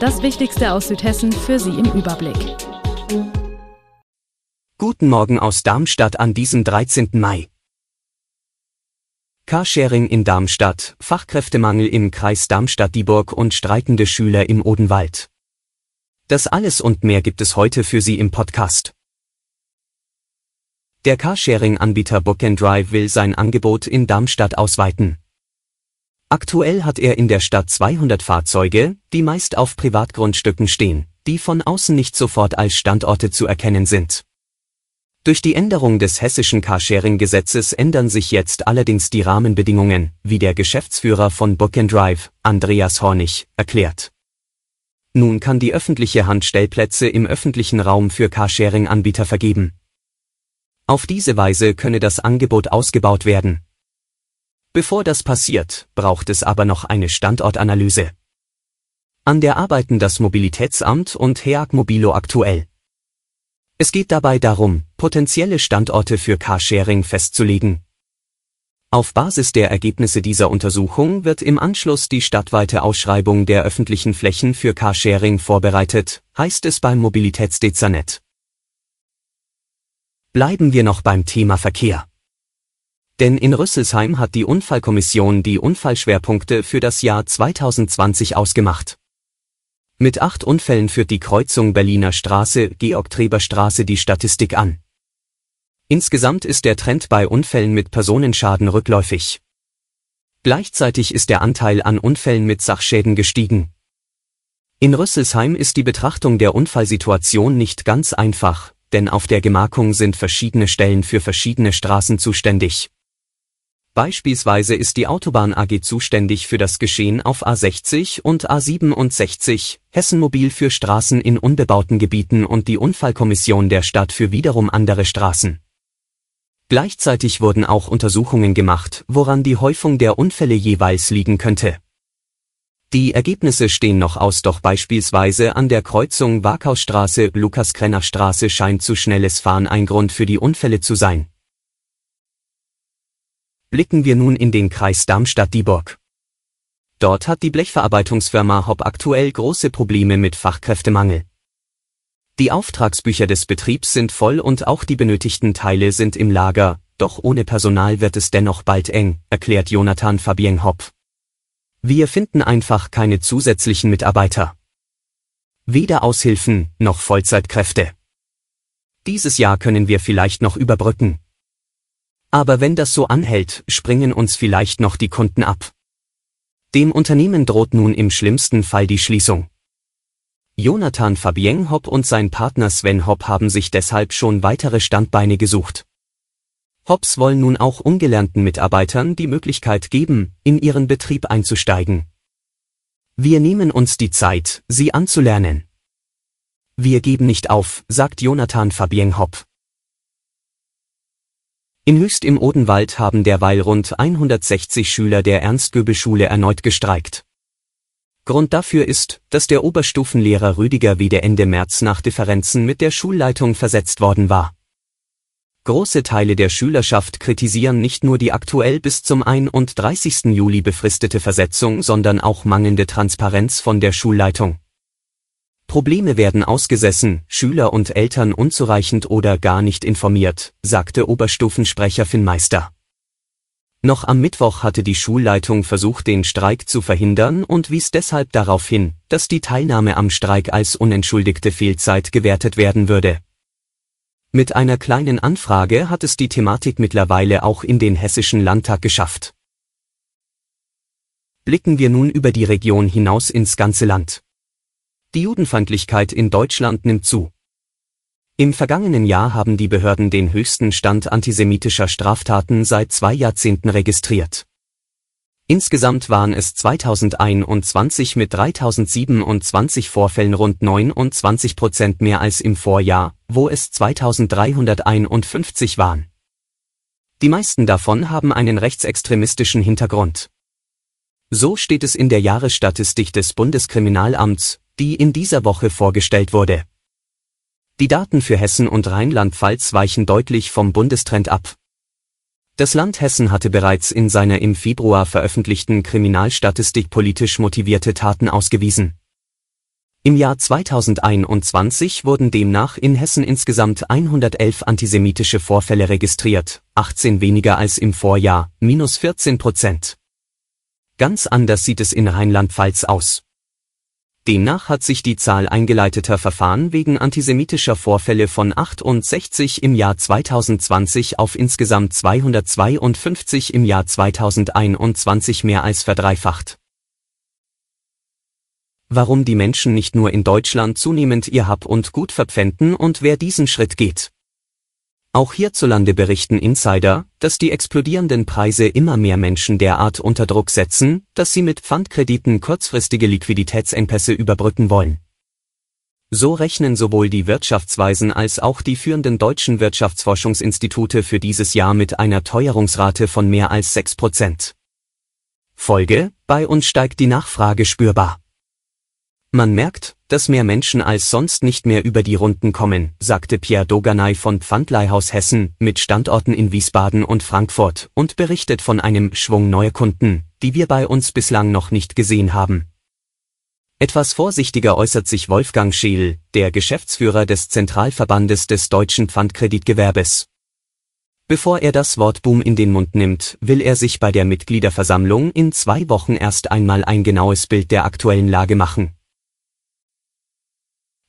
Das Wichtigste aus Südhessen für Sie im Überblick. Guten Morgen aus Darmstadt an diesem 13. Mai. Carsharing in Darmstadt, Fachkräftemangel im Kreis Darmstadt-Dieburg und streikende Schüler im Odenwald. Das alles und mehr gibt es heute für Sie im Podcast. Der Carsharing-Anbieter Book Drive will sein Angebot in Darmstadt ausweiten. Aktuell hat er in der Stadt 200 Fahrzeuge, die meist auf Privatgrundstücken stehen, die von außen nicht sofort als Standorte zu erkennen sind. Durch die Änderung des hessischen Carsharing-Gesetzes ändern sich jetzt allerdings die Rahmenbedingungen, wie der Geschäftsführer von Book Drive, Andreas Hornig, erklärt. Nun kann die öffentliche Hand Stellplätze im öffentlichen Raum für Carsharing-Anbieter vergeben. Auf diese Weise könne das Angebot ausgebaut werden, Bevor das passiert, braucht es aber noch eine Standortanalyse. An der arbeiten das Mobilitätsamt und HEAG Mobilo aktuell. Es geht dabei darum, potenzielle Standorte für Carsharing festzulegen. Auf Basis der Ergebnisse dieser Untersuchung wird im Anschluss die stadtweite Ausschreibung der öffentlichen Flächen für Carsharing vorbereitet, heißt es beim Mobilitätsdezernet. Bleiben wir noch beim Thema Verkehr. Denn in Rüsselsheim hat die Unfallkommission die Unfallschwerpunkte für das Jahr 2020 ausgemacht. Mit acht Unfällen führt die Kreuzung Berliner Straße, Georg-Treber-Straße die Statistik an. Insgesamt ist der Trend bei Unfällen mit Personenschaden rückläufig. Gleichzeitig ist der Anteil an Unfällen mit Sachschäden gestiegen. In Rüsselsheim ist die Betrachtung der Unfallsituation nicht ganz einfach, denn auf der Gemarkung sind verschiedene Stellen für verschiedene Straßen zuständig. Beispielsweise ist die Autobahn AG zuständig für das Geschehen auf A60 und A67, Hessenmobil für Straßen in unbebauten Gebieten und die Unfallkommission der Stadt für wiederum andere Straßen. Gleichzeitig wurden auch Untersuchungen gemacht, woran die Häufung der Unfälle jeweils liegen könnte. Die Ergebnisse stehen noch aus, doch beispielsweise an der Kreuzung Warkausstraße, Lukas-Krenner-Straße scheint zu schnelles Fahren ein Grund für die Unfälle zu sein. Blicken wir nun in den Kreis Darmstadt-Dieburg. Dort hat die Blechverarbeitungsfirma Hopp aktuell große Probleme mit Fachkräftemangel. Die Auftragsbücher des Betriebs sind voll und auch die benötigten Teile sind im Lager, doch ohne Personal wird es dennoch bald eng, erklärt Jonathan Fabien Hopp. Wir finden einfach keine zusätzlichen Mitarbeiter. Weder Aushilfen noch Vollzeitkräfte. Dieses Jahr können wir vielleicht noch überbrücken, aber wenn das so anhält, springen uns vielleicht noch die Kunden ab. Dem Unternehmen droht nun im schlimmsten Fall die Schließung. Jonathan Fabien Hopp und sein Partner Sven Hopp haben sich deshalb schon weitere Standbeine gesucht. Hopps wollen nun auch ungelernten Mitarbeitern die Möglichkeit geben, in ihren Betrieb einzusteigen. Wir nehmen uns die Zeit, sie anzulernen. Wir geben nicht auf, sagt Jonathan Fabien Hopp. In Höchst im Odenwald haben derweil rund 160 Schüler der Ernst-Göbel-Schule erneut gestreikt. Grund dafür ist, dass der Oberstufenlehrer Rüdiger wieder Ende März nach Differenzen mit der Schulleitung versetzt worden war. Große Teile der Schülerschaft kritisieren nicht nur die aktuell bis zum 31. Juli befristete Versetzung, sondern auch mangelnde Transparenz von der Schulleitung. Probleme werden ausgesessen, Schüler und Eltern unzureichend oder gar nicht informiert, sagte Oberstufensprecher Finn Meister. Noch am Mittwoch hatte die Schulleitung versucht, den Streik zu verhindern und wies deshalb darauf hin, dass die Teilnahme am Streik als unentschuldigte Fehlzeit gewertet werden würde. Mit einer kleinen Anfrage hat es die Thematik mittlerweile auch in den hessischen Landtag geschafft. Blicken wir nun über die Region hinaus ins ganze Land. Die Judenfeindlichkeit in Deutschland nimmt zu. Im vergangenen Jahr haben die Behörden den höchsten Stand antisemitischer Straftaten seit zwei Jahrzehnten registriert. Insgesamt waren es 2021 mit 3027 Vorfällen rund 29 Prozent mehr als im Vorjahr, wo es 2351 waren. Die meisten davon haben einen rechtsextremistischen Hintergrund. So steht es in der Jahresstatistik des Bundeskriminalamts, die in dieser Woche vorgestellt wurde. Die Daten für Hessen und Rheinland-Pfalz weichen deutlich vom Bundestrend ab. Das Land Hessen hatte bereits in seiner im Februar veröffentlichten Kriminalstatistik politisch motivierte Taten ausgewiesen. Im Jahr 2021 wurden demnach in Hessen insgesamt 111 antisemitische Vorfälle registriert, 18 weniger als im Vorjahr, minus 14 Prozent. Ganz anders sieht es in Rheinland-Pfalz aus. Demnach hat sich die Zahl eingeleiteter Verfahren wegen antisemitischer Vorfälle von 68 im Jahr 2020 auf insgesamt 252 im Jahr 2021 mehr als verdreifacht. Warum die Menschen nicht nur in Deutschland zunehmend ihr Hab und Gut verpfänden und wer diesen Schritt geht. Auch hierzulande berichten Insider, dass die explodierenden Preise immer mehr Menschen derart unter Druck setzen, dass sie mit Pfandkrediten kurzfristige Liquiditätsengpässe überbrücken wollen. So rechnen sowohl die Wirtschaftsweisen als auch die führenden deutschen Wirtschaftsforschungsinstitute für dieses Jahr mit einer Teuerungsrate von mehr als 6 Prozent. Folge, bei uns steigt die Nachfrage spürbar. Man merkt, dass mehr Menschen als sonst nicht mehr über die Runden kommen, sagte Pierre Doganay von Pfandleihhaus Hessen mit Standorten in Wiesbaden und Frankfurt und berichtet von einem Schwung neuer Kunden, die wir bei uns bislang noch nicht gesehen haben. Etwas vorsichtiger äußert sich Wolfgang Scheel, der Geschäftsführer des Zentralverbandes des deutschen Pfandkreditgewerbes. Bevor er das Wort Boom in den Mund nimmt, will er sich bei der Mitgliederversammlung in zwei Wochen erst einmal ein genaues Bild der aktuellen Lage machen.